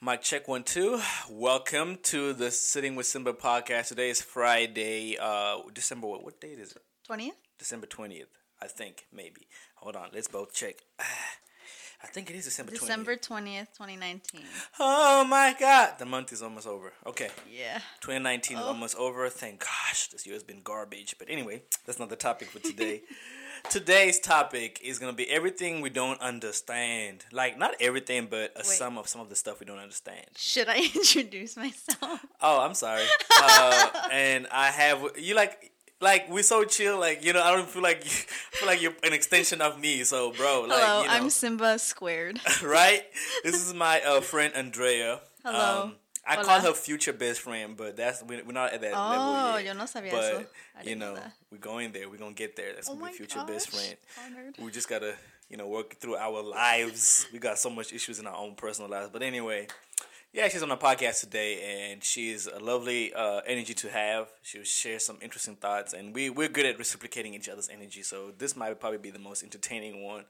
Mic check one two. Welcome to the Sitting with Simba podcast. Today is Friday, uh, December what? What date is it? 20th? December twentieth, I think maybe. Hold on, let's both check. I think it is December twentieth. December 20th, 2019. Oh my God, the month is almost over. Okay, Yeah. 2019 is Oh. almost over. Thank gosh, this year has been garbage. But anyway, that's not the topic for today. Today's topic is gonna be everything we don't understand. Like not everything, but a Wait. sum of some of the stuff we don't understand. Should I introduce myself? Oh, I'm sorry. Uh, and I have you like like we're so chill. Like you know, I don't feel like feel like you're an extension of me. So, bro, like Hello, you know, I'm Simba Squared. right? This is my uh, friend Andrea. Hello. Um, I Hola. call her future best friend, but that's we- we're not at that Oh, level yet. Oh, yo no sabía but eso. I you didn't know know, we're going there. We're gonna get there. That's Oh gonna my be future best friend. Honored. We just gotta, you know, work through our lives. We got so much issues in our own personal lives. But anyway, yeah, she's on the podcast today, and she's a lovely uh, energy to have. She'll share some interesting thoughts, and we we're good at reciprocating each other's energy. So this might probably be the most entertaining one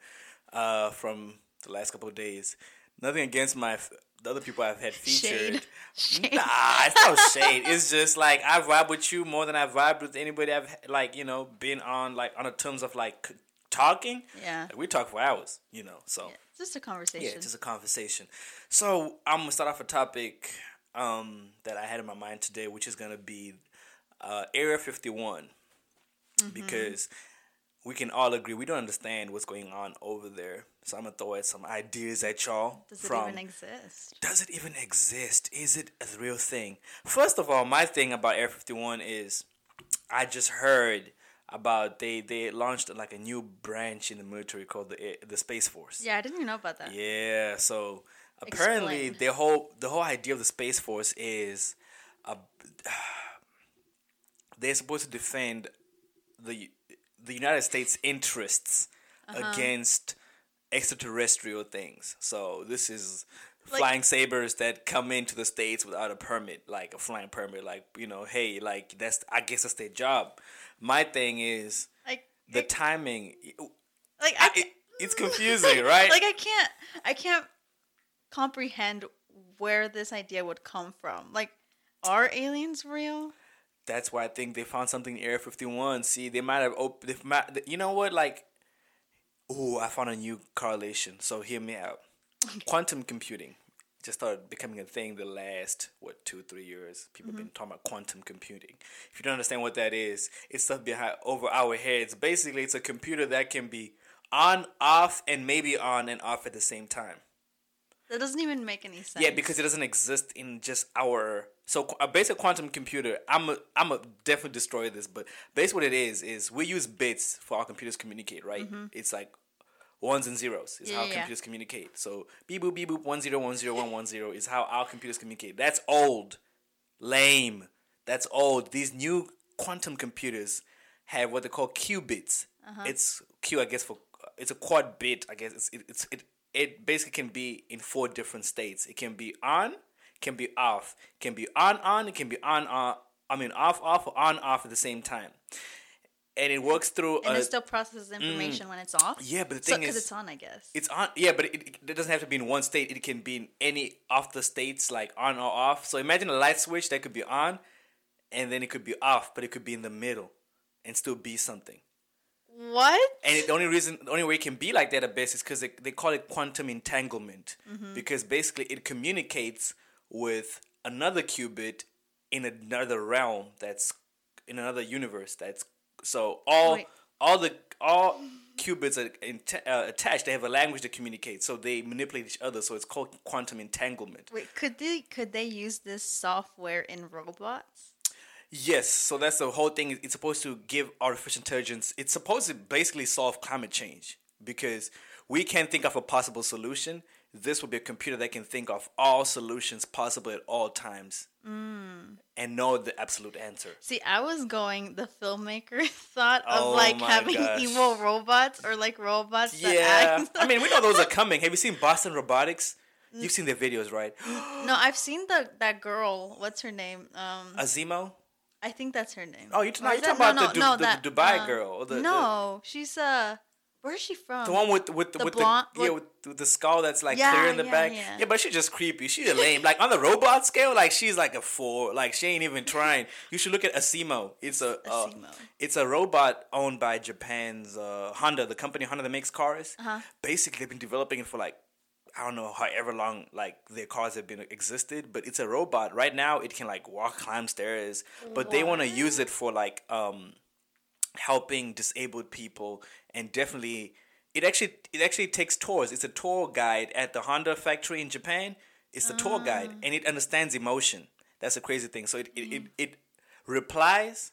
uh, from the last couple of days. Nothing against my the other people I've had featured. Shade. Nah, it's no shade. It's just like I vibe with you more than I vibe with anybody I've like you know been on like on the terms of like talking. Yeah. Like, we talk for hours, you know. So Yeah, Just a conversation. yeah, it's just a conversation. So I'm gonna start off a topic um, that I had in my mind today, which is gonna be uh, Area 51, because we can all agree we don't understand what's going on over there. So I'm gonna throw out some ideas at y'all. Does it from, even exist? does it even exist? Is it a real thing? First of all, my thing about Area 51 is I just heard about they they launched like a new branch in the military called the the Space Force. Yeah, I didn't even know about that. Yeah, so apparently Explain. the whole the whole idea of the Space Force is a, uh, they're supposed to defend the the United States interests Uh-huh. against extraterrestrial things. So this is Like- flying sabers that come into the states without a permit, like a flying permit. Like you know, hey, like that's I guess that's their job. My thing is Like, the it- timing. like I, it, it's confusing, right? like I can't I can't comprehend where this idea would come from. Like, are aliens real? That's why I think they found something in Area 51. See, they might have opened. You know what? Like, oh, I found a new correlation. So hear me out. Quantum computing just started becoming a thing the last what two three years. People have been talking about quantum computing. If you don't understand what that is, it's stuff behind over our heads. Basically, it's a computer that can be on, off, and maybe on and off at the same time. That doesn't even make any sense. Yeah, because it doesn't exist in just our so a basic quantum computer. I'm a I'm a definitely destroy this, but basically what it is is we use bits for our computers to communicate, right? It's like ones and zeros is Yeah, how yeah. computers communicate. So beep boop beep boop one zero one zero one one zero is how our computers communicate. That's old, lame. That's old. These new quantum computers have what they call qubits. Uh-huh. It's Q, I guess for it's a quad bit. I guess it's it, it's it it basically can be in four different states. It can be on, can be off, can be on on, it can be on on. I mean off off or on off at the same time, and it works through. and a, it still processes mm. information when it's off. yeah, but the So thing because it's on, I guess. it's on. Yeah, but it, it, doesn't have to be in one state. It can be in any of the states, like on or off. So imagine a light switch that could be on, and then it could be off, but it could be in the middle, and still be something. what? And it, the only reason, the only way it can be like that at best is because they, they call it quantum entanglement. Mm-hmm. Because basically it communicates with another qubit in another realm that's in another universe. That's so all Wait. all the all qubits are in, uh, attached. They have a language to communicate, so they manipulate each other. So it's called quantum entanglement. Wait, could they could they use this software in robots? Yes, so that's the whole thing. It's supposed to give artificial intelligence. It's supposed to basically solve climate change because we can't think of a possible solution. This will be a computer that can think of all solutions possible at all times and know the absolute answer. See, I was going the filmmaker thought Oh of like having gosh. evil robots or like robots that Yeah, act. I mean we know those are coming. Have you seen Boston Robotics? You've seen their videos, right? no, I've seen the that girl. What's her name? Um, Asimo. I think that's her name. Oh, you're, you're talking about no, the, Du- no, the, that, Dubai uh, girl. Or the, the- no, she's uh, Where's she from? The one with with the, with blonde- the yeah with, with the skull that's like Yeah, clear in the yeah, back. yeah. Yeah. but she's just creepy. She's a lame. like on the robot scale, like she's like a four. Like she ain't even trying. You should look at Asimo. It's a uh, Asimo. it's a robot owned by Japan's uh, Honda, the company Honda that makes cars. Uh-huh. Basically, they've been developing it for like I don't know however long like their cars have been existed, but it's a robot. Right now, it can like walk, climb stairs, but they want to use it for like um helping disabled people and definitely it actually it actually takes tours. It's a tour guide at the Honda factory in Japan. It's a tour ah. guide and it understands emotion. That's a crazy thing. So it it, it, mm. it replies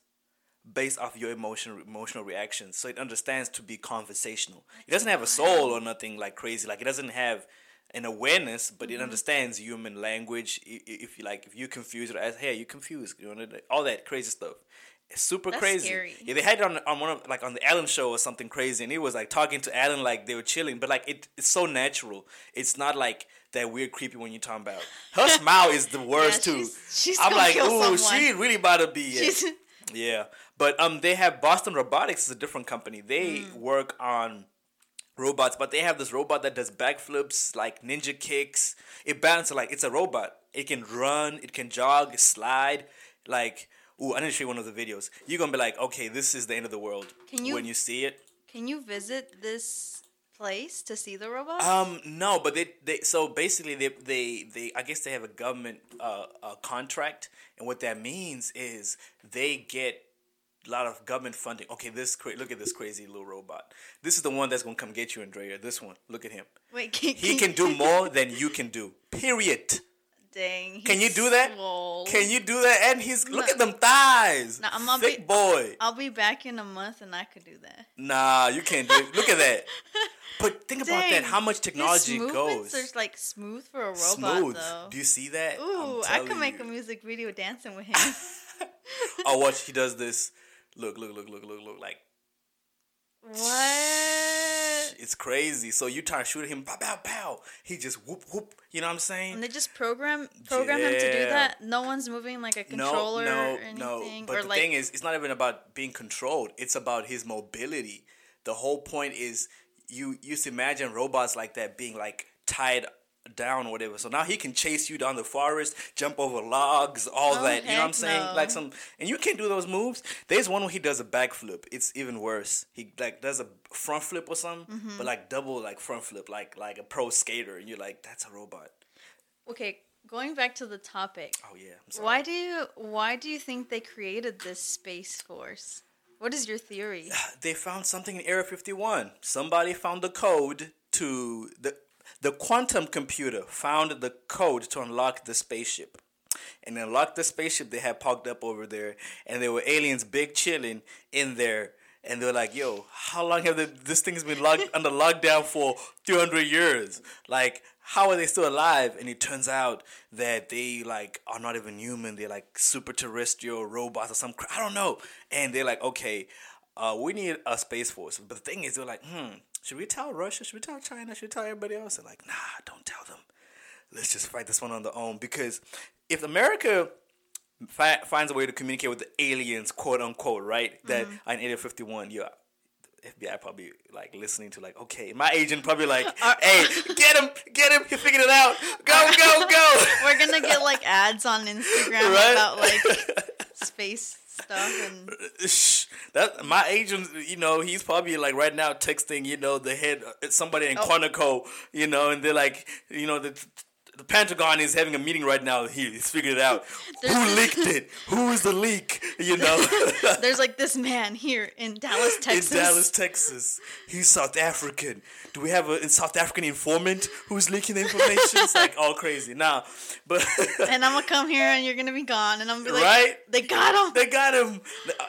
based off your emotion emotional reactions. So it understands to be conversational. It doesn't have a soul or nothing like crazy. Like it doesn't have an awareness, but it mm-hmm. understands human language. If you like, if you confuse it as, hey, you confused, you know, all that crazy stuff. It's super That's crazy. scary. Yeah, they had it on on one of like on the Ellen show or something crazy, and he was like talking to Ellen like they were chilling, but like it, it's so natural. It's not like that weird creepy when you're talking about. Her smile is the worst too. she's- she's I'm like, ooh, someone." she really about to be. Yeah. Yeah, but um, they have Boston Robotics is a different company. They Mm. work on robots, but they have this robot that does backflips, like ninja kicks. It balances like it's a robot. It can run, it can jog, slide. Like, ooh, I didn't show you one of the videos. You're gonna be like, okay, this is the end of the world Can you- when you see it. Can you visit this place to see the robot? Um, no, but they, they so basically they they they I guess they have a government uh, uh contract, and what that means is they get a lot of government funding. Okay, this cra- look at this crazy little robot. This is the one that's gonna come get you, Andrea. This one, look at him. Wait, can, He can do more than you can do. Period. Dang. Can you do that? swole. Can you do that? And he's look at them thighs. Nah, I'm not Thick be- boy. I'll be back in a month and I could do that. Nah, you can't do it. Look at that. But think about that. How much His technology movements goes. are like smooth for a robot Smooth. though. Do you see that? Ooh, I could make you. a music video dancing with him. Oh, watch. He does this. Look, look, look, look, look, look. Like what? it's crazy. So you try to shoot him, pow, pow, pow. He just whoop, whoop. You know what I'm saying? And they just program program him to do that. No one's moving like a controller no, or anything. no, no. But or the like thing is, it's not even about being controlled. It's about his mobility. The whole point is, you used to imagine robots like that being like tied down or whatever. So now he can chase you down the forest, jump over logs, all Oh, that. You know what I'm saying? no. Like some, and you can't do those moves. There's one where he does a backflip. It's even worse. He like does a front flip or something, Mm-hmm. but like double like front flip, like like a pro skater. And you're like, that's a robot. okay, going back to the topic. Oh yeah. I'm sorry. Why do you why do you think they created this space force? What is your theory? they found something in Area 51. Somebody found the code to the the quantum computer found the code to unlock the spaceship. And unlock the spaceship they had parked up over there, and there were aliens big chilling in there. And they're like, "Yo, how long have the, this thing's been locked under lockdown for? Two hundred years? Like, how are they still alive?" And it turns out that they like are not even human. They're like super terrestrial robots or some. Cr- I don't know. And they're like, "Okay, uh, we need a space force." But the thing is, they're like, "Hmm, should we tell Russia? Should we tell China? Should we tell everybody else?" They're like, "Nah, don't tell them. Let's just fight this one on their own." Because if America fi- finds a way to communicate with the aliens, quote unquote, right? That Mm-hmm. on Area 51, yeah. FBI probably like listening to like, okay, my agent probably like, hey, get him, get him, he figured it out, go, go, go. We're gonna get like ads on Instagram Right? about like space stuff and. That my agent, you know, he's probably like right now texting, you know, the head, somebody in Oh. Quantico, you know, and they're like, you know, the the Pentagon is having a meeting right now. He, he's figured it out. Who leaked it? Who is the leak? You know. there's like this man here in Dallas, Texas. In Dallas, Texas. He's South African. Do we have a, South African informant who's leaking the information? It's like all crazy. Now, but And I'm gonna come here and you're gonna be gone and I'm gonna be like Right? they got him. they got him.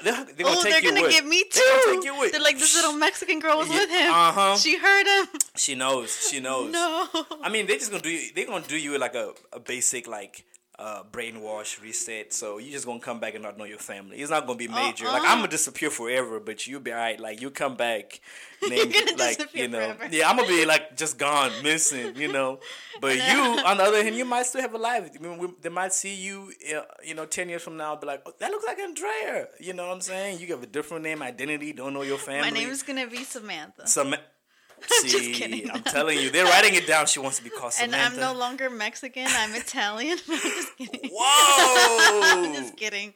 They're, they're gonna oh, they're gonna with. get me too. They're take. They're like this little Mexican girl was Yeah, with him. uh-huh. She heard him. She knows. She knows. No. I mean, they're just gonna do. They're gonna do you like a, a basic like uh, brainwash, reset. So you just gonna come back and not know your family. It's not gonna be major. Like I'm gonna disappear forever, but you'll be alright. Like you come back, gonna like you know, forever. yeah, I'm gonna be like just gone, missing. You know, but you on the other hand, you might still have a life. I mean, we, they might see you, uh, you know, ten years from now, be like, oh, that looks like Andrea. You know what I'm saying? You have a different name, identity, don't know your family. My name is gonna be Samantha. Some. just See, kidding. I'm telling you, they're writing it down. She wants to be called Samantha. and I'm no longer Mexican. I'm Italian. I'm just kidding. Whoa! I'm just kidding.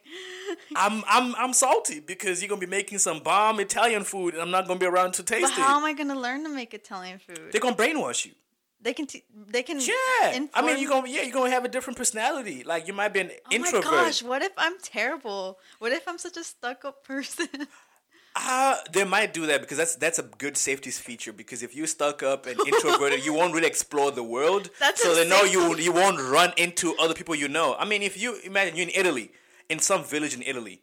I'm I'm I'm salty because you're gonna be making some bomb Italian food and I'm not gonna be around to taste it. But taste how am I gonna learn to make Italian food? They're gonna brainwash you. They can. T- they can. Yeah, I mean you're gonna yeah you're gonna have a different personality. Like you might be an Oh introvert. my gosh! What if I'm terrible? What if I'm such a stuck-up person? Uh, they might do that because that's that's a good safety feature. Because if you're stuck up and introverted, you won't really explore the world. That's so they know you you won't run into other people you know. I mean, if you imagine you're in Italy, in some village in Italy,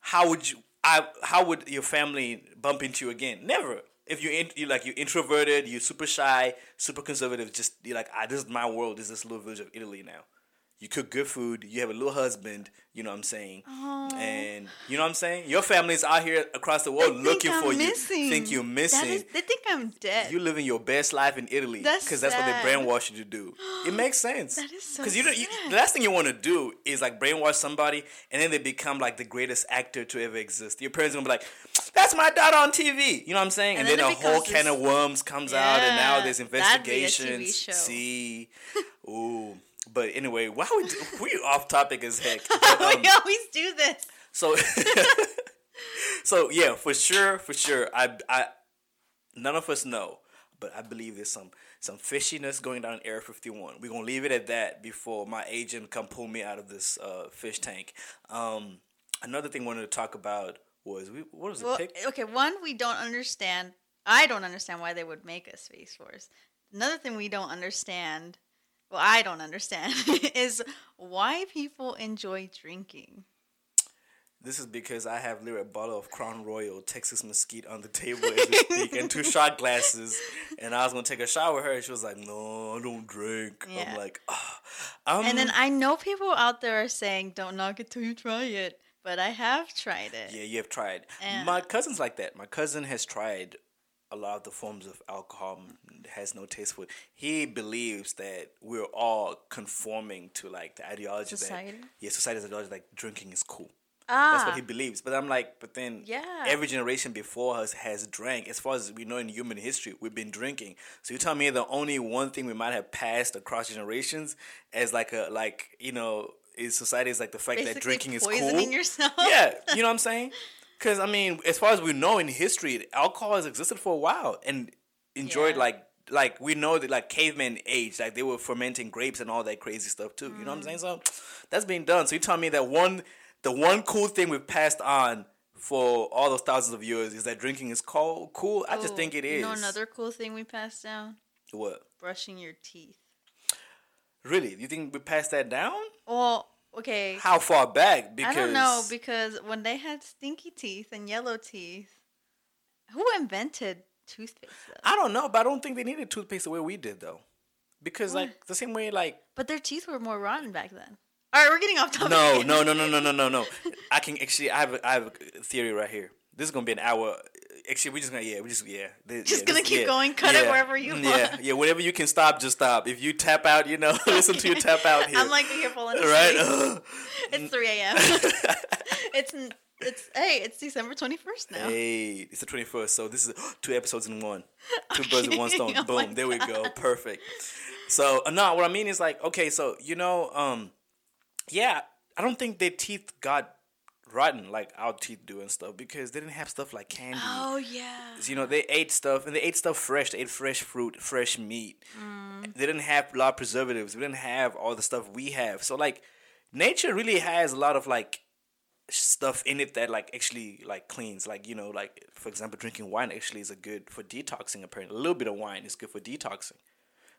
how would you? I how would your family bump into you again? Never. If you in, you like you're introverted, you're super shy, super conservative. Just you're like, ah, this is my world. This is this little village of Italy now. You cook good food. You have a little husband. You know what I'm saying? And you know what I'm saying? Your family's out here across the world looking I'm for missing. you. Think you're missing. That is, they think I'm dead. You're living your best life in Italy because that's, what they brainwash you to do. It makes sense. That is so you, don't- you the last thing you want to do is like brainwash somebody and then they become like the greatest actor to ever exist. Your parents gonna be like, "That's my daughter on TV." You know what I'm saying? And, And then, then a whole can of worms comes out, and now Yeah, there's that'd be a TV investigations. See, ooh. But anyway, why we we off topic as heck. But, um, we always do this. so, so yeah, for sure, for sure. I, I, none of us know, but I believe there's some some fishiness going down in Area 51. We're gonna leave it at that before my agent come pull me out of this uh, fish tank. Um, another thing I wanted to talk about was we, what was the pick? okay, one we don't understand. I don't understand why they would make a space force. Another thing we don't understand, well, I don't understand, is why people enjoy drinking. This is because I have literally a bottle of Crown Royal Texas Mesquite on the table as we speak, and two shot glasses. And I was gonna take a shot with her, and she was like, "No, I don't drink." Yeah. I'm like, ah. um, And then I know people out there are saying, "Don't knock it till you try it," but I have tried it. Yeah, you have tried. And- My cousin's like that. My cousin has tried a lot of the forms of alcohol, has no taste for it. He believes that we're all conforming to like the ideology Society? that yeah, society's ideology like drinking is cool. Ah, That's what he believes. But I'm like, but then Yeah. every generation before us has drank. As far as we know in human history, we've been drinking. So you tell me the only one thing we might have passed across generations as like a like you know is society is like the fact that basically drinking is poisoning cool yourself. yeah, you know what I'm saying? Because I mean, as far as we know in history, alcohol has existed for a while and enjoyed Yeah. like like we know that like cavemen age, like they were fermenting grapes and all that crazy stuff too. You know what I'm mm. saying? So that's being done. So you tell me that one the one cool thing we've passed on for all those thousands of years is that drinking is cool. Cool. I just Oh, think it is. You know another cool thing we passed down? what? Brushing your teeth. Really? You think we passed that down? Well, okay. How far back? Because I don't know because when they had stinky teeth and yellow teeth, who invented toothpaste? Though? I don't know, but I don't think they needed toothpaste the way we did though. Because Why? like the same way like But their teeth were more rotten back then. All right, we're getting off topic. No, no, no, no, no, no, no, no. I can actually. I have. A, I have a theory right here. This is gonna be an hour. Actually, we're just gonna. Yeah, we just. Yeah. This, Just yeah, gonna this- keep yeah, going, cut it wherever you Yeah, want. yeah. Yeah, whenever you can stop, just stop. If you tap out, you know, listen to you tap out here. I'm like here falling asleep. right. It's 3 a.m. it's it's hey, it's December 21st now. hey, it's the twenty first. So this is two episodes in one. Two birds with one stone. Oh Boom. There we go. Perfect. So uh, no, what I mean is like, okay, so you know, um, yeah, I don't think their teeth got rotten like our teeth do and stuff because they didn't have stuff like candy. Oh yeah. You know, they ate stuff and they ate stuff fresh. They ate fresh fruit, fresh meat. Mm. They didn't have a lot of preservatives. We didn't have all the stuff we have. So like, nature really has a lot of like stuff in it that like actually like cleans. Like you know, like for example, drinking wine actually is a good for detoxing. Apparently, a little bit of wine is good for detoxing.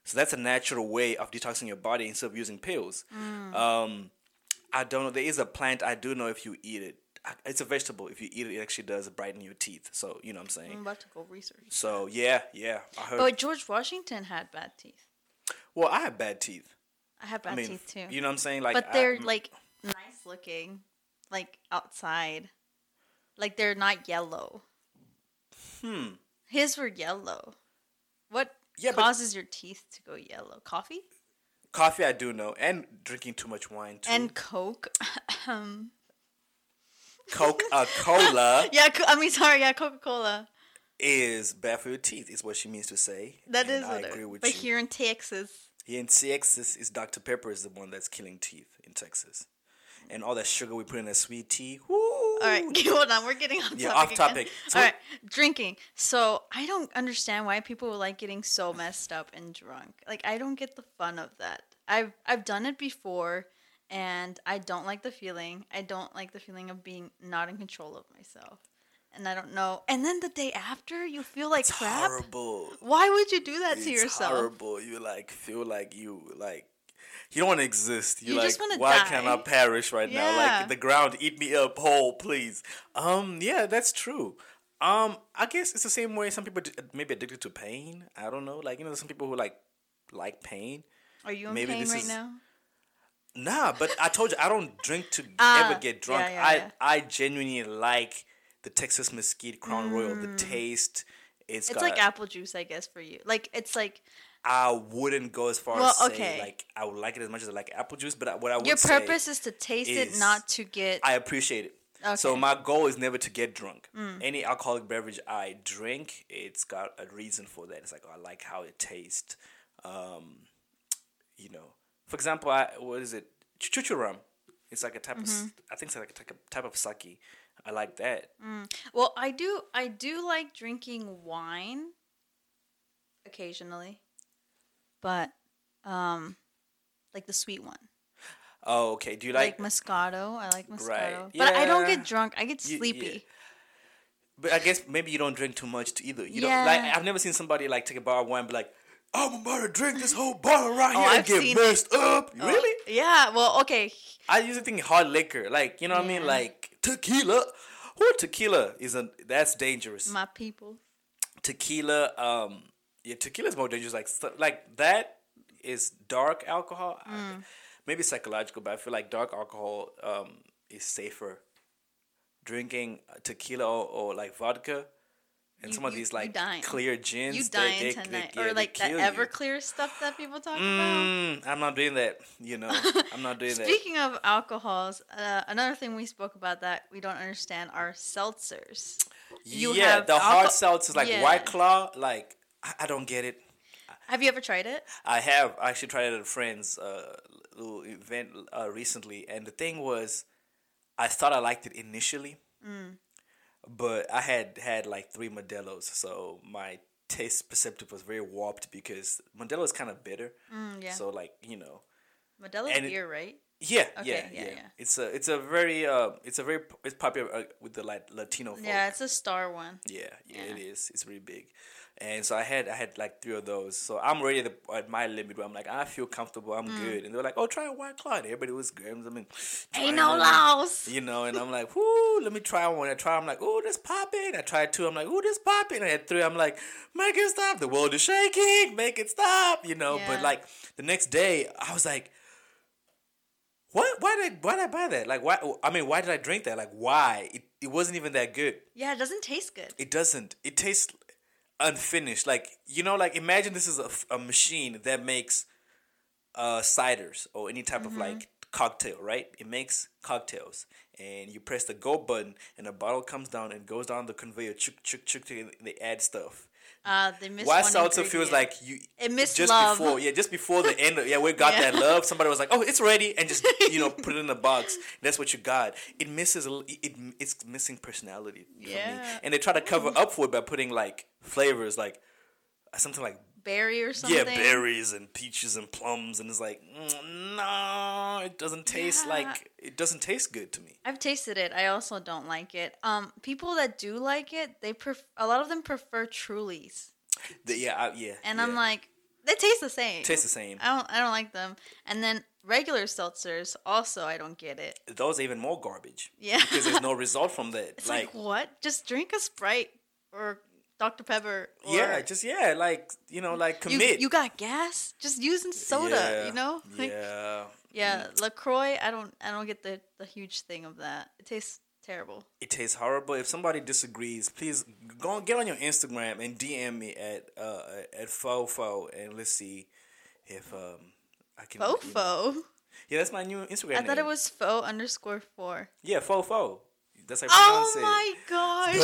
So that's a natural way of detoxing your body instead of using pills. Um, I don't know. There is a plant I do know if you eat it. It's a vegetable. If you eat it, it actually does brighten your teeth. So you know what I'm saying. I'm about to go research. So yeah, yeah, I heard. But George Washington had bad teeth. well, I have bad teeth. I have bad I mean, teeth too. you know what I'm saying? Like, but they're like nice looking, like outside. Like they're not yellow. hmm. His were yellow. What Yeah, but- causes your teeth to go yellow? Coffee Coffee, I do know, and drinking too much wine too. and Coke. Um, Coca Cola yeah, I mean, sorry, yeah, Coca Cola. is bad for your teeth, is what she means to say. That and is I agree it, with but you. here in Texas, Here in Texas, is Dr. Pepper is the one that's killing teeth in Texas, and all that sugar we put in that sweet tea. Woo! All right, hold on. We're getting off Yeah, topic. off again. topic. So- All right, drinking. So I don't understand why people like getting so messed up and drunk. Like I don't get the fun of that. I've I've done it before, and I don't like the feeling. I don't like the feeling of being not in control of myself, and I don't know. And then the day after, you feel like It's crap. horrible. Why would you do that to it's yourself? horrible. You like feel like you like you don't want to exist. You, You like just why die. can't I perish right now? Like the ground eat me up whole, please. Um, yeah, that's true. Um, I guess it's the same way some people maybe addicted to pain. I don't know. Like you know, some people who like like pain. Are you in Maybe pain this right is- now? Nah, but I told you I don't drink to Ah, ever get drunk. yeah, yeah, I yeah. I genuinely like the Texas Mesquite Crown Royal. The taste. It's, Mm. It's got, like apple juice, I guess, for you. Like it's like I wouldn't go as far Well, as say okay. like I would like it as much as I like apple juice, but what I would say. your purpose is to taste it, not to get. I appreciate it. So Okay. Mm. my goal is never to get drunk. Any alcoholic beverage I drink, it's got a reason for that. It's like oh, I like how it tastes. Um, you know, for example, I what is it? Chuchu rum. It's like a type Mm-hmm. of I think it's like a type of- type of sake. I like that. Well, I do I do like drinking wine occasionally. But um like the sweet one. Oh, okay. Do you Like, like? Moscato. I like Moscato. Right. But I don't get drunk. I get You- sleepy. yeah. but I guess maybe you don't drink too much to either. You Yeah. don't like. I've never seen somebody like take a bar of wine and be like, "I'm about to drink this whole bottle right Oh, here and I've get messed up." Really? Yeah, well, okay. I usually think hard liquor, like you know what I mean, like tequila. Who tequila is a that's dangerous. My people. tequila, um, yeah, tequila is more dangerous. Like like that is dark alcohol. I- Mm. maybe psychological, but I feel like dark alcohol um is safer. Drinking tequila or, or like vodka. And You- some of you- these like clear gins, You dying they- tonight. they- yeah, or like that. Everclear stuff that people talk about. Mm, I'm not doing that. You know, I'm not doing that. Speaking of alcohols, uh, another thing we spoke about that we don't understand are seltzers. you yeah, have the hard seltzers like Yeah. White Claw. Like I, don't get it. Have you ever tried it? I have I actually tried it at a friend's uh, little event uh, recently, and the thing was, I thought I liked it initially, Mm. but I had had like three Modelo's, so my taste perceptive was very warped because Modelo is kind of bitter. Mm, yeah. So like you know, Modelo's and it- beer, right? yeah, Okay, yeah, yeah, yeah, yeah. It's a it's a very uh it's a very it's popular uh, with the like Latino folk. Yeah, it's a star one. Yeah, yeah, Yeah. it is. It's really big, and so I had I had like three of those. So I'm already at, the, at my limit where I'm like I feel comfortable. I'm mm. good, and they were like, "Oh, try a white claw." And everybody was good. I mean, Ain't no loss. You know, and I'm like, "Whoo, let me try one." I try. I'm like, "Oh, this popping." I tried two. I'm like, "Oh, this popping." I had three. I'm like, "Make it stop." The world is shaking. Make it stop. You know, Yeah. but like the next day, I was like. What? Why did why did I buy that? Like why? I mean, why did I drink that? Like why? It, it wasn't even that good. Yeah, it doesn't taste good. It doesn't. It tastes unfinished. Like you know, like imagine this is a, a machine that makes uh ciders or any type of like cocktail, right? It makes cocktails, and you press the go button, and the bottle comes down and goes down the conveyor. Chuk chuk chuk. chuk, and they add stuff. Uh, they missed seltzer feels like you It missed just love. before yeah just before the end of yeah we got Yeah. that love somebody was like oh it's ready and just you know put it in a box that's what you got it misses it, it it's missing personality Yeah. and they try to cover up for it by putting like flavors like something like berry or something. yeah berries and peaches and plums and it's like mm, no it doesn't taste Yeah. like it doesn't taste good to me I've tasted it. I also don't like it. Um, people that do like it, they pref- a lot of them prefer Trulies, the, yeah I, yeah and yeah. I'm like, they taste the same. Taste the same I don't. I don't like them. And then regular seltzers, also, I don't get it. those are even more garbage Yeah, because there's no result from that it's like, what? Just drink a Sprite or Dr Pepper. Yeah, just yeah, like you know, like commit. you got gas. Just using soda. Yeah, You know. Like, yeah. yeah. LaCroix. I don't. I don't get the the huge thing of that. It tastes terrible. it tastes horrible. If somebody disagrees, please go on, get on your Instagram and DM me at uh at fofo and let's see if um I can. you know- Fofo. Yeah, that's my new Instagram. I thought it was fo underscore four. Yeah, fofo. That's how you pronounce Oh it. my gosh.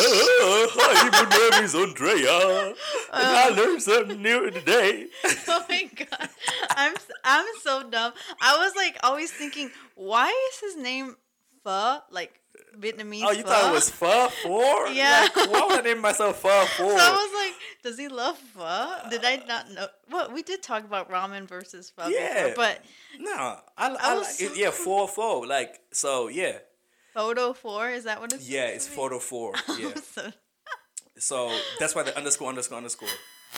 Hi, my name is Andrea, and I oh. learned something new today. oh my god. I'm I'm so dumb. I was like always thinking, why is his name Pho? Like Vietnamese. Oh, you pho? thought it was Pho Four? Yeah. Like, why would I name myself Pho Four? So I was like, does he love pho? Did I not know? Well, we did talk about ramen versus pho Yeah. before, but no, I, I, I like was so yeah, four four. Like so, yeah, photo four is that what it's? yeah, it's photo four. Yeah, So, so that's why the underscore underscore underscore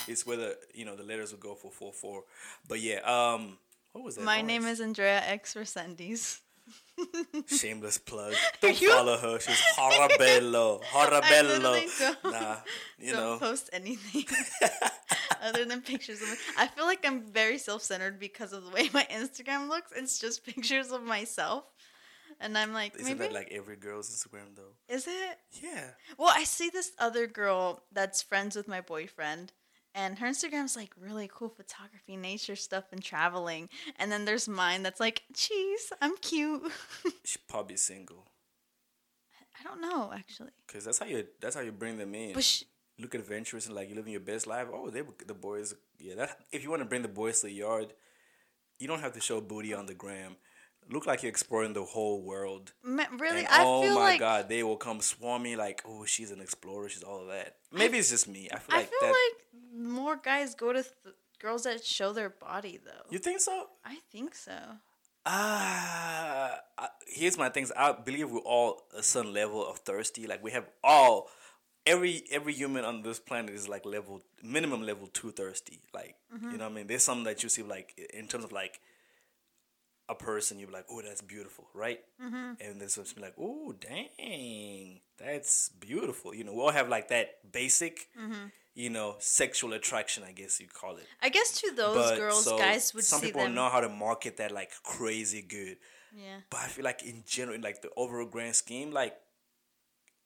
is where the you know the letters would go for four four. But yeah, um, what was that? my name is Andrea X Resendiz. Shameless plug. Don't You- follow her. She's horrible. Don't- Nah, you Don't know. post anything other than pictures of me. I feel like I'm very self-centered because of the way my Instagram looks. It's just pictures of myself, and I'm like, Isn't maybe that like every girl's Instagram though? is it? Yeah. Well, I see this other girl that's friends with my boyfriend, and her Instagram's like really cool photography, nature stuff, and traveling. And then there's mine that's like, "Jeez, I'm cute." She's probably single. I don't know actually, Cause that's how you that's how you bring them in. but sh- Look adventurous and like you're living your best life. Oh, they the boys. Yeah, that if you want to bring the boys to the yard, you don't have to show booty on the gram. Look like you're exploring the whole world. really, And, I oh feel my like god, they will come swarming like, oh, she's an explorer. She's all of that. Maybe it's just me. I feel I like feel like more guys go to th- girls that show their body though. you think so? I think so. Ah, uh, here's my things. I believe we're all a certain level of thirsty. Like we have all, every every human on this planet is like level minimum level two thirsty. Like you know what I mean. There's something that you see like in terms of like a person. You're like, oh, that's beautiful, right? Mm-hmm. And then something like, oh, dang, that's beautiful. You know, we all have like that basic, mm-hmm. you know, sexual attraction. I guess you call it. I guess to those But, girls, so, guys would some see people them. know how to market that like crazy good. Yeah. But I feel like in general, like the overall grand scheme, like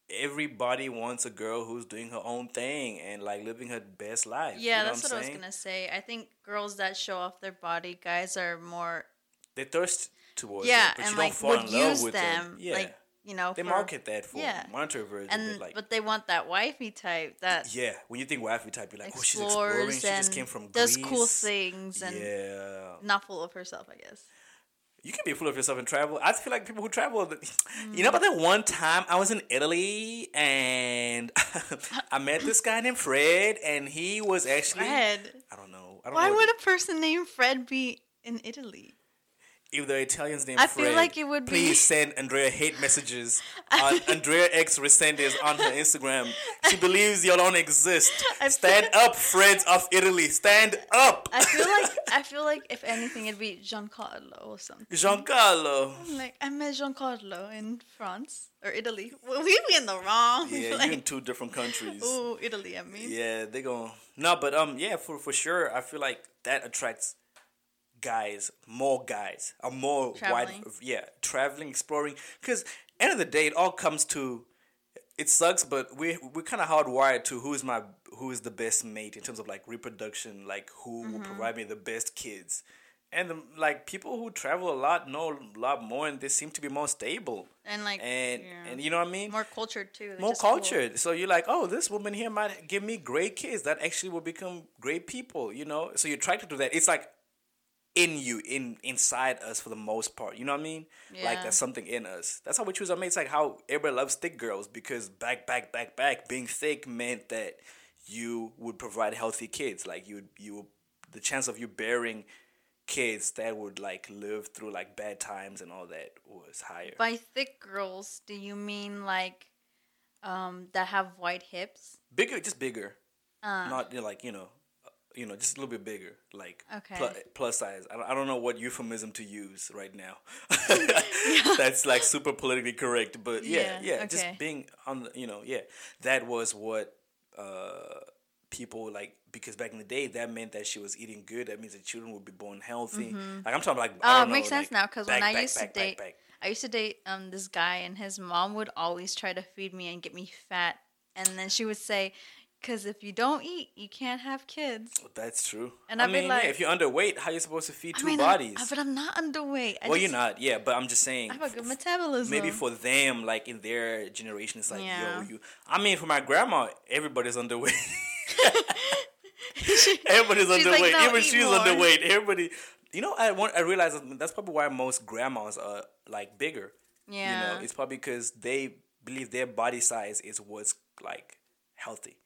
everybody wants a girl who's doing her own thing and like living her best life. Yeah, you know that's what, I'm I was gonna say. I think girls that show off their body, guys are more They thirst towards yeah, it, but and you like don't fall in love use with them, them. Yeah, like you know, they for- market that for yeah. monetary version, and but like. but they want that wifey type that yeah, when you think wifey type, you're like, oh, she's exploring. She just came from does Greece. cool things and Yeah, not full of herself, I guess. you can be full of yourself and travel. I feel like people who travel, you Mm. know, about that one time I was in Italy and I met this guy named Fred, and he was actually Fred. I don't know. I don't Why know would a person named Fred be in Italy? If the Italians name I feel like it would be- please send Andrea hate messages on Andrea X Resendiz on her Instagram. She believes you don't exist. I Stand feel- up, Freds of Italy. Stand up. I feel like I feel like if anything, it'd be Giancarlo or something. Giancarlo. Like I met Giancarlo in France or Italy. Well, we be in the wrong. Yeah, like, you're in two different countries. Ooh, Italy. I mean. Yeah, they go no, but um, yeah, for for sure, I feel like that attracts guys, more guys, a more Traveling. wide, yeah, traveling, exploring. Because end of the day, it all comes to. It sucks, but we we're kind of hardwired to who is my who is the best mate in terms of like reproduction, like who Mm-hmm. will provide me the best kids, and the, like people who travel a lot know a lot more, and they seem to be more stable, And like and yeah. and you know what I mean more cultured too. They're more just cool. cultured. So you're like, oh, this woman here might give me great kids that actually will become great people, you know? So you're attracted to that. It's like in you, in inside us for the most part. You know what I mean? Like Yeah. there's something in us. That's how we choose our mates. Like how everybody loves thick girls because back, back, back, back, being thick meant that you would provide healthy kids. Like you you the chance of you bearing kids that would like live through like bad times and all that was higher. By thick girls, do you mean like um that have white hips? bigger, just bigger. Uh, not you know, like you know, you know, just a little bit bigger, like Okay. plu- plus size. I don't, I don't know what euphemism to use right now. That's like super politically correct, but yeah, Yeah, yeah, okay. just being on, the, you know, yeah, that was what uh, people like because back in the day that meant that she was eating good. That means the children would be born healthy. Like I'm talking like Oh, it makes know, sense like, now because when I back, used back, to back, date, back. I used to date um this guy, and his mom would always try to feed me and get me fat, and then she would say, "Cause if you don't eat, you can't have kids." Well, that's true. And I I'd mean, like- yeah, if you're underweight, how are you supposed to feed I two mean, bodies? I, but I'm not underweight. I well, just, you're not. Yeah, but I'm just saying. I have a good metabolism. Maybe for them, like in their generation, it's like, Yeah. yo, you. I mean, for my grandma, everybody's underweight. Everybody's underweight. like, "No, Even she's more." underweight. Everybody. You know, I want. I realize that's probably why most grandmas are like bigger. yeah. You know, it's probably because they believe their body size is what's like healthy.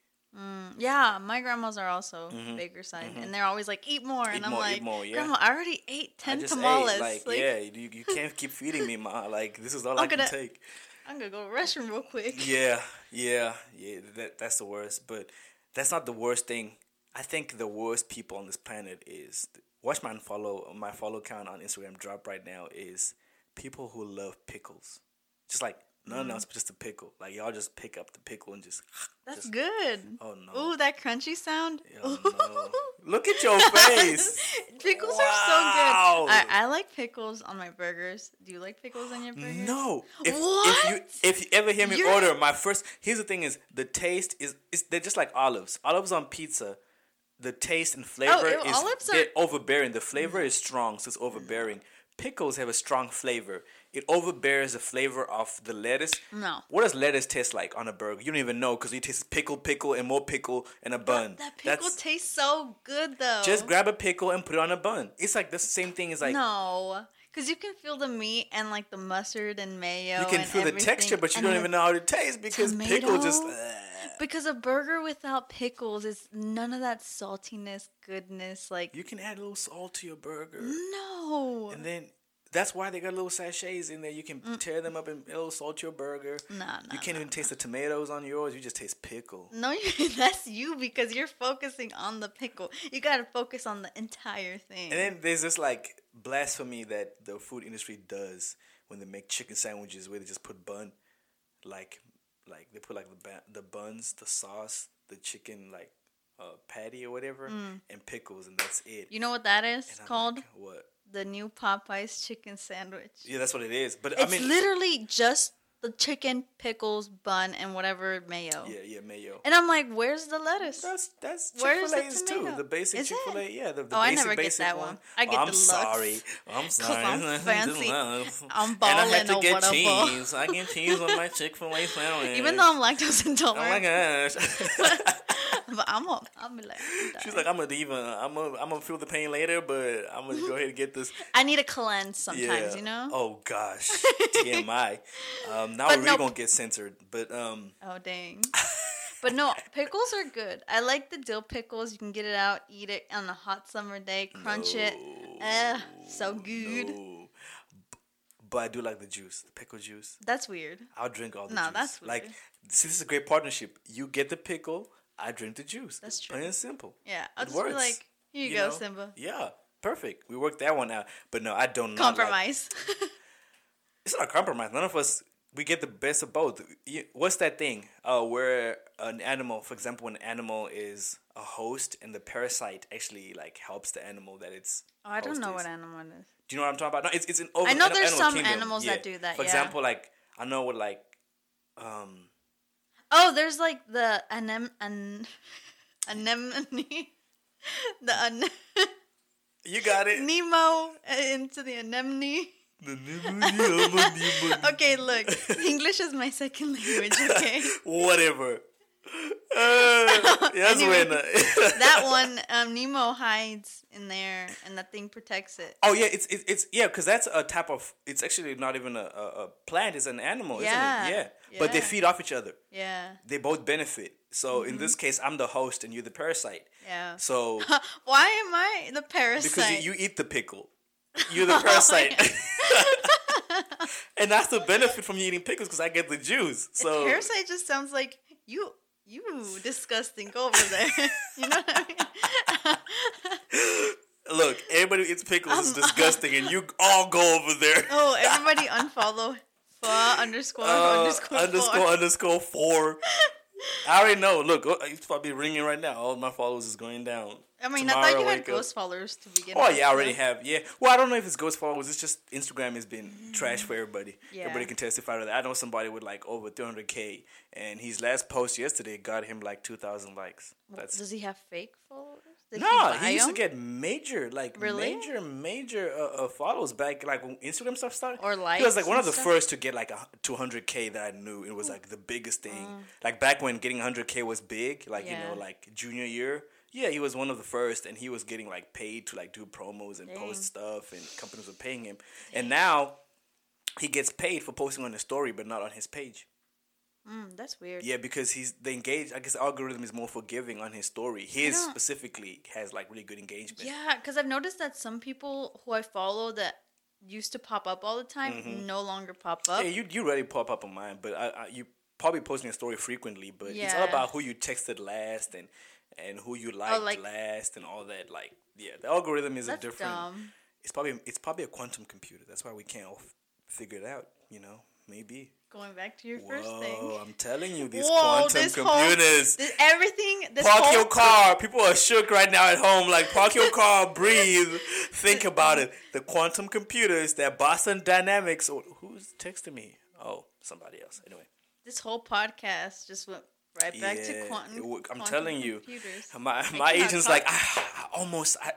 Yeah, my grandmas are also bigger size, and they're always like, "Eat more," and Mm-hmm. I'm more, like, more, yeah. "Grandma, I already ate ten tamales. ate, like, like, yeah, you, you can't keep feeding me, ma. Like this is all I'm I can gonna- take. I'm gonna go to the restroom real quick." Yeah, yeah, yeah. That that's the worst. But that's not the worst thing. I think the worst people on this planet is watch my follow my follow count on Instagram drop right now is people who love pickles. Just like nothing mm. else but just a pickle. Like y'all just pick up the pickle and just That's just, good. Oh no. Ooh, that crunchy sound. Oh, no. Look at your face. pickles Wow. are so good. I, I like pickles on my burgers. Do you like pickles on your burgers? No. If, What? if you if you ever hear me You're- order, my first here's the thing is the taste is they're just like olives. Olives on pizza. The taste and oh, flavor Oh, ew, is are- overbearing. The flavor mm. is strong, so it's overbearing. Mm. Pickles have a strong flavor. It overbears the flavor of the lettuce. No. What does lettuce taste like on a burger? You don't even know because it tastes pickle, pickle, and more pickle and a bun. That pickle That's- tastes so good though. Just grab a pickle and put it on a bun. It's like the same thing as like no, because you can feel the meat and like the mustard and mayo. you can feel the texture, but you and don't even know how it tastes because pickle just. tomato. uh, Because a burger without pickles is none of that saltiness, goodness. Like You can add a little salt to your burger, no, and then that's why they got little sachets in there. You can tear them up and a little salt your burger. Nah, nah, you can't even taste the tomatoes on yours. You just taste pickle. no, that's you because you're focusing on the pickle. You gotta focus on the entire thing. And then there's this like blasphemy that the food industry does when they make chicken sandwiches where they just put bun, like, like they put like the ba- the buns, the sauce, the chicken like uh, patty or whatever, and pickles, and that's it. you know what that is called? like, what? The new Popeyes chicken sandwich. Yeah, that's what it is. But It's I mean, literally just the chicken, pickles, bun, and whatever mayo. yeah, yeah, mayo. And I'm like, where's the lettuce? That's that's Chick Where's Fil the A's too. The basic Chick Fil A, yeah. The, the Oh, I basic, never get that one. one. I get the luck. I'm deluxe. sorry. I'm sorry. I'm fancy. I'm and I ballin' to get whatever. cheese. I get cheese on my Chick Fil A sandwich. Even though I'm lactose intolerant. Oh my gosh. but I'm a, I'm like, I'm She's like, I'm gonna even, I'm gonna, I'm gonna feel the pain later, but I'm gonna go ahead and get this. I need a cleanse sometimes, yeah. you know. Oh gosh, TMI. Um, now But we're really gonna get censored, but um, Oh dang. But no, pickles are good. I like the dill pickles. You can get it out, eat it on a hot summer day, crunch it. Eh, so good. no. But I do like the juice, the pickle juice. That's weird. I'll drink all the No, juice. that's like, see, this is a great partnership. You get the pickle, I drink the juice. That's true. Plain and simple. Yeah, I'll It just be like, here you, you go, know? Simba. Yeah, perfect. We worked that one out. But no, I don't not like- Compromise. it's not a compromise. None of us we get the best of both. What's that thing? Uh, where an animal, for example, an animal is a host and the parasite actually like helps the animal that it's. oh, I don't know is. what animal it is. Do you know what I'm talking about? No, it's it's an over. I know there's some kingdom. animals that do that, For yeah. example, like I know what like, um, Oh, there's like the anem an anemone, the an- you got it. Nemo uh, into the anemone. The Nemo- Okay, look, English is my second language. Okay, Whatever. Uh, that's Anyway. that one, um, Nemo hides in there, and that thing protects it. Oh yeah, it's it's, it's yeah, because that's a type of. It's actually not even a, a, plant; it's an animal, Yeah, isn't it? Yeah. But they feed off each other. Yeah, They both benefit. So in Mm-hmm. this case, I'm the host and you're the parasite. yeah. So Why am I the parasite? because you, you eat the pickle, you're the parasite. and that's the benefit from you eating pickles because I get the juice. So parasite just sounds like you. You disgusting. Go over there. you know what I mean? look, everybody who eats pickles is Um, disgusting, and you all go over there. Oh, everybody unfollow fa underscore Uh, underscore underscore four. underscore four. I already know. Look, oh, it's probably ringing right now. All my followers is going down. I mean, Tomorrow I thought you had wake up- ghost followers to begin with. Oh with. yeah, I already have. Yeah. Well, I don't know if it's ghost followers. It's just Instagram has been mm-hmm. trash for everybody. Yeah. Everybody can testify to that. I know somebody with like over 300k, and his last post yesterday got him like 2,000 likes. That's Does he have fake followers? No. buy He, used to get major, like Really? major, major uh, uh, follows back, like when Instagram stuff started. Or like He was like one of the stuff? first to get like a 200k that I knew. It was like the biggest thing. Like back when getting 100k was big, like you Mm. Know, like junior year. Yeah, he was one of the first, and he was getting like paid to like do promos and post stuff, and companies were paying him. And now he gets paid for posting on his story, but not on his page. Mm, that's weird. Yeah, because he's the engage. I guess the algorithm is more forgiving on his story. His specifically has like really good engagement. Yeah, because I've noticed that some people who I follow that used to pop up all the time no longer pop up. Mm-hmm. Yeah, you you already pop up on mine, but I, I you probably posting a story frequently. But it's all about who you texted last and and who you liked Oh, like- last and all that. Like, yeah, the algorithm is a different. dumb. It's probably it's probably a quantum computer. That's why we can't all f- figure it out. You know, maybe. Going back to your first thing. Whoa, I'm telling you, these Whoa, quantum this whole- computers. This, everything. This Park whole your car. People are shook right now at home. Like, park your car, breathe. Think about it. The quantum computers, that Boston Dynamics. Or who's texting me? Oh, somebody else. Anyway, This whole podcast just went right back Yeah, to quantum. it I'm quantum telling you, my my agent's like, I, I almost. I,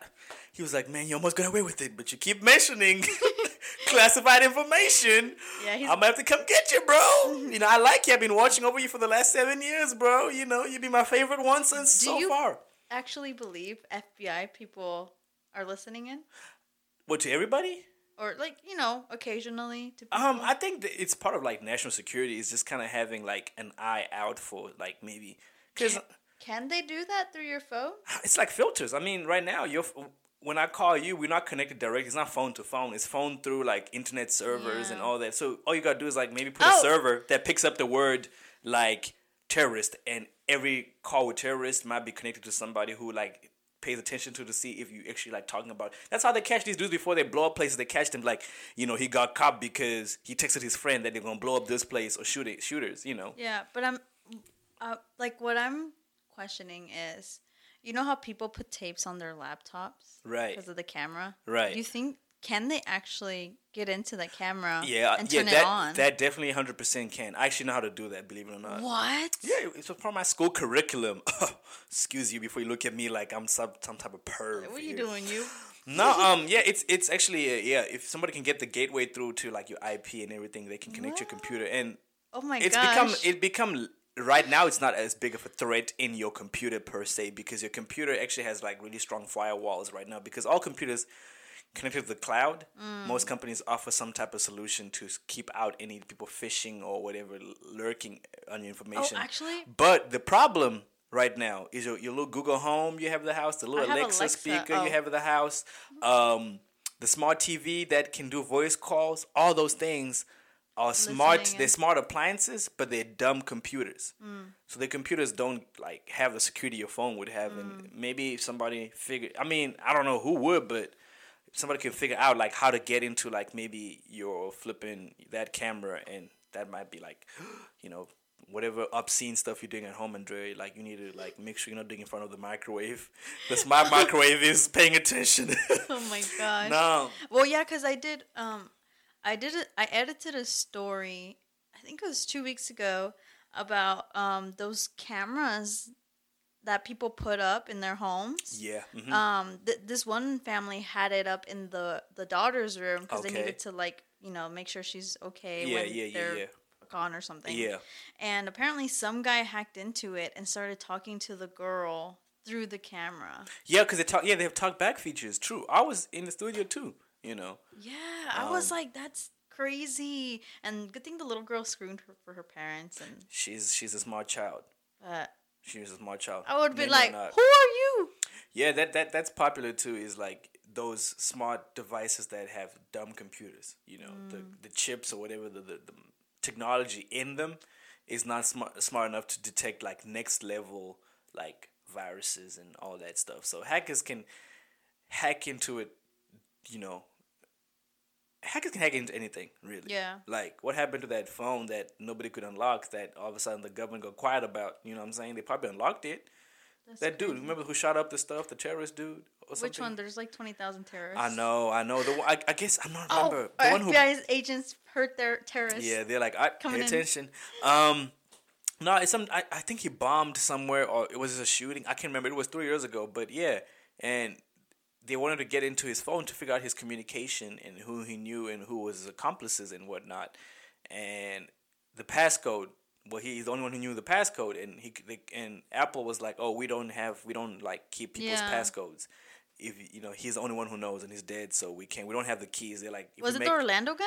he was like, man, you almost got away with it, but you keep mentioning classified information. Yeah, he's- I'm gonna have to come get you, bro. you know, I like you. I've been watching over you for the last seven years, bro. You know, you be my favorite one since Do so you- far. actually believe FBI people are listening in, What to everybody? or like you know, occasionally to people. Um, I think that it's part of like national security is just kind of having like an eye out for like maybe because Can they do that through your phone? it's like filters. I mean, right now you're when I call you, we're not connected direct. It's not phone to phone. It's phone through like internet servers and all that. So all you gotta do is like maybe put Oh. a server that picks up the word like terrorist, and every call with terrorist might be connected to somebody who like pays attention to to see if you actually like talking about. That's how they catch these dudes before they blow up places. They catch them like you know he got caught because he texted his friend that they're gonna blow up this place or shoot it, shooters. You know. Yeah, but I'm uh, like what I'm questioning is, you know how people put tapes on their laptops, Right. Because of the camera, Right. Do you think can they actually get into the camera, Yeah, and yeah, turn that it on? that definitely hundred percent can. I actually know how to do that. Believe it or not. what? Yeah, it's a part of my school curriculum. Excuse you before you look at me like I'm some some type of perv. What are you doing, you? No, um, yeah, it's it's actually uh, yeah. If somebody can get the gateway through to like your IP and everything, they can connect your computer, and Oh my god. it's gosh! become it become right now. It's not as big of a threat in your computer per se because your computer actually has like really strong firewalls right now because all computers connected to the cloud. Mm. Most companies offer some type of solution to keep out any people phishing or whatever lurking on your information. Oh, actually- but the problem right now is your, your little Google Home you have in the house, the little Alexa, Alexa, speaker oh. you have in the house, um, the smart TV that can do voice calls. All those things are smart. They're smart appliances, but they're dumb computers. Mm. So the computers don't like have the security your phone would have, and Mm. maybe if somebody figure. I mean, I don't know who would, but if somebody can figure out like how to get into like maybe you're flipping that camera, and that might be like, you know. Whatever obscene stuff you're doing at home, Andre, like you need to like make sure you're not doing in front of the microwave. The smart microwave is paying attention. Oh my god. no, Well, yeah, because I did. Um, I did. it. I edited a story. I think it was two weeks ago about um those cameras that people put up in their homes. yeah, mhm. Um, th- this one family had it up in the the daughter's room because they needed to like you know make sure she's okay Yeah, when yeah, they're yeah. gone or something. yeah. And apparently, some guy hacked into it and started talking to the girl through the camera. Yeah, because they talk. Yeah, they have talk back features. True. I was in the studio too. You know. Yeah, I was Um, like, that's crazy. And good thing the little girl screamed her for her parents, and She's she's a smart child. uh, She's a smart child. I would be like, "Who are you?" Yeah, that that that's popular too. Is like those smart devices that have dumb computers. You know, the Mm. the chips or whatever the, the the technology in them is not smart smart enough to detect like next level like viruses and all that stuff. So hackers can hack into it. You know, hackers can hack into anything, really. Yeah. Like, what happened to that phone that nobody could unlock that all of a sudden the government got quiet about? You know what I'm saying? They probably unlocked it. That's that dude, remember who shot up the stuff, the terrorist dude? Or Which one? There's like twenty thousand terrorists. I know, I know. The one, I, I guess I'm not Oh, remember the our one who. FBI's agents hurt their terrorists. Yeah, they're like, I Coming pay in. attention. Um, no, it's some. I, I think he bombed somewhere, or it was a shooting. I can't remember. It was three years ago, but yeah, and they wanted to get into his phone to figure out his communication and who he knew and who was his accomplices and whatnot, and the passcode. Well, he's the only one who knew the passcode, and he they, and Apple was like, "Oh, we don't have, we don't like keep people's Yeah. passcodes. If you know, he's the only one who knows, and he's dead, so we can't. We don't have the keys. They're like, Was it make- the Orlando guy?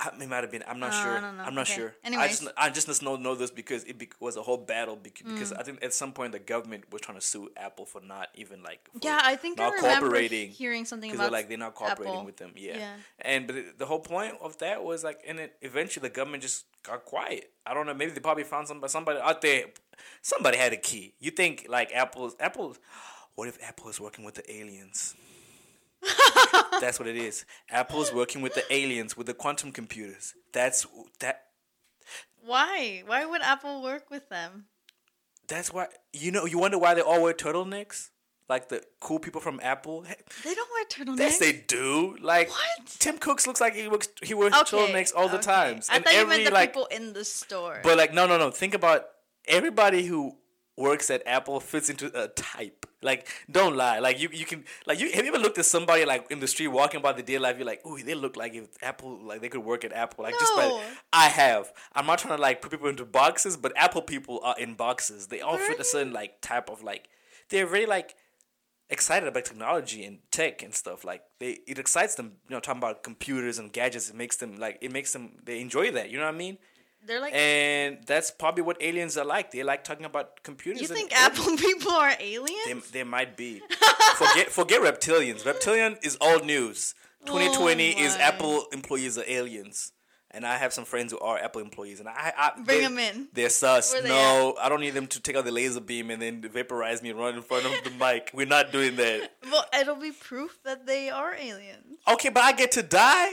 I, it might have been. I'm not Uh, I sure. I'm not Okay. sure. I just I just know know this because it be, was a whole battle bec- Mm. because I think at some point the government was trying to sue Apple for not even like Yeah, I think I not remember cooperating hearing something because about they're like they're not cooperating Apple. with them. Yeah. Yeah. And but the- the whole point of that was like, and it eventually the government just got quiet. I don't know. Maybe they probably found somebody somebody out there. Somebody had a key. You think like Apple's Apple? What if Apple is working with the aliens? That's what it is. Apple's working with the aliens with the quantum computers. That's that. Why? Why would Apple work with them? That's why you know. You wonder why they all wear turtlenecks, like the cool people from Apple. Hey, They don't wear turtlenecks. Yes, they do. Like What? Tim Cooks looks like he works. He wears Okay, turtlenecks all the times. I and thought you meant the like, people in the store. but like no, no, no. Think about everybody who works at Apple fits into a type. Like, don't lie. Like you, you can like you. Have you ever looked at somebody like in the street walking by the day life? You're like, ooh, they look like if Apple, like they could work at Apple. Like just by I have. I'm not trying to like put people into boxes, but Apple people are in boxes. They all fit a certain like type of like. They're very like excited about technology and tech and stuff. Like they, it excites them. You know, talking about computers and gadgets. It makes them like it makes them. They enjoy that. You know what I mean? They're like. And that's probably what aliens are like. They like talking about computers. you think. Apple people are aliens? They, they might be. forget forget reptilians. Reptilian is old news. 2020 is Oh. Apple employees are aliens. And I have some friends who are Apple employees, and I, I Bring they- 'em in. They're sus. They no, I don't need them to take out the laser beam and then vaporize me and run in front of the mic. We're not doing that. well, it'll be proof that they are aliens. Okay, but I get to die.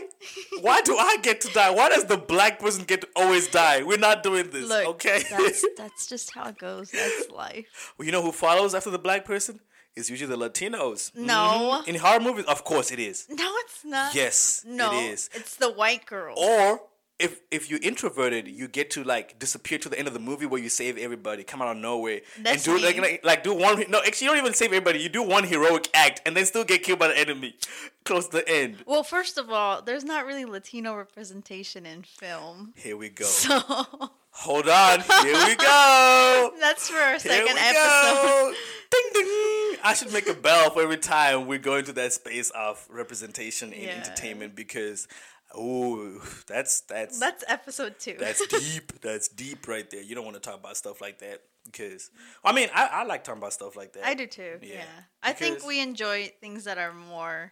Why do I get to die? Why does the black person get to always die? We're not doing this. Look, okay. that's that's just how it goes. That's life. Well, you know who follows after the black person? It's usually the Latinos. No. Mhm. In horror movies, of course it is. No, it's not. Yes, No, it is. It's the white girl. Or if if you're introverted, you get to like disappear to the end of the movie where you save everybody, come out of nowhere, That's and do like, like like do one. No, actually, you don't even save everybody. You do one heroic act and then still get killed by the enemy close to the end. Well, first of all, there's not really Latino representation in film. Here we go. So Hold on. Here we go. that's for our second episode. Ding ding. I should make a bell for every time we go into that space of representation in Yeah. entertainment because, oh, that's that's That's episode two. that's deep. That's deep right there. You don't want to talk about stuff like that because I mean I, I like talking about stuff like that. I do too. Yeah. Yeah. I think we enjoy things that are more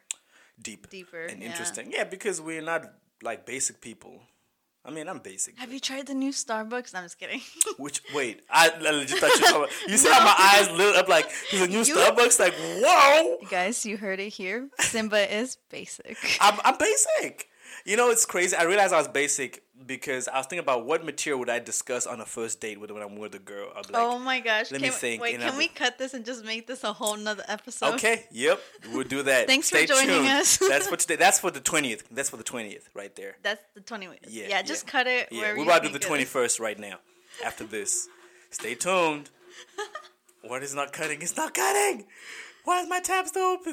deep, deeper and yeah. interesting. Yeah, because we're not like basic people. I mean, I'm basic. Have you tried the new Starbucks? I'm just kidding. Which wait, I, I legit thought you. were talking about- You see how my eyes lit up like there's a new You- Starbucks. Like whoa, You guys, you heard it here. Simba is basic. I'm I'm basic. You know, it's crazy. I realized I was basic because I was thinking about what material would I discuss on a first date with when I'm with a girl. Like, oh my gosh. let can me think, Wait, can I'll we cut this and just make this a whole nother episode? Okay, yep, we'll do that. Thanks for Stay joining tuned. us. That's for today. That's for the twentieth. That's for the twentieth, right there. That's the twentieth. Yeah, Yeah, just yeah. cut it Yeah, we're about to do the twenty right now. After this, stay tuned. what is not cutting? It's not cutting. Why is my tab still open?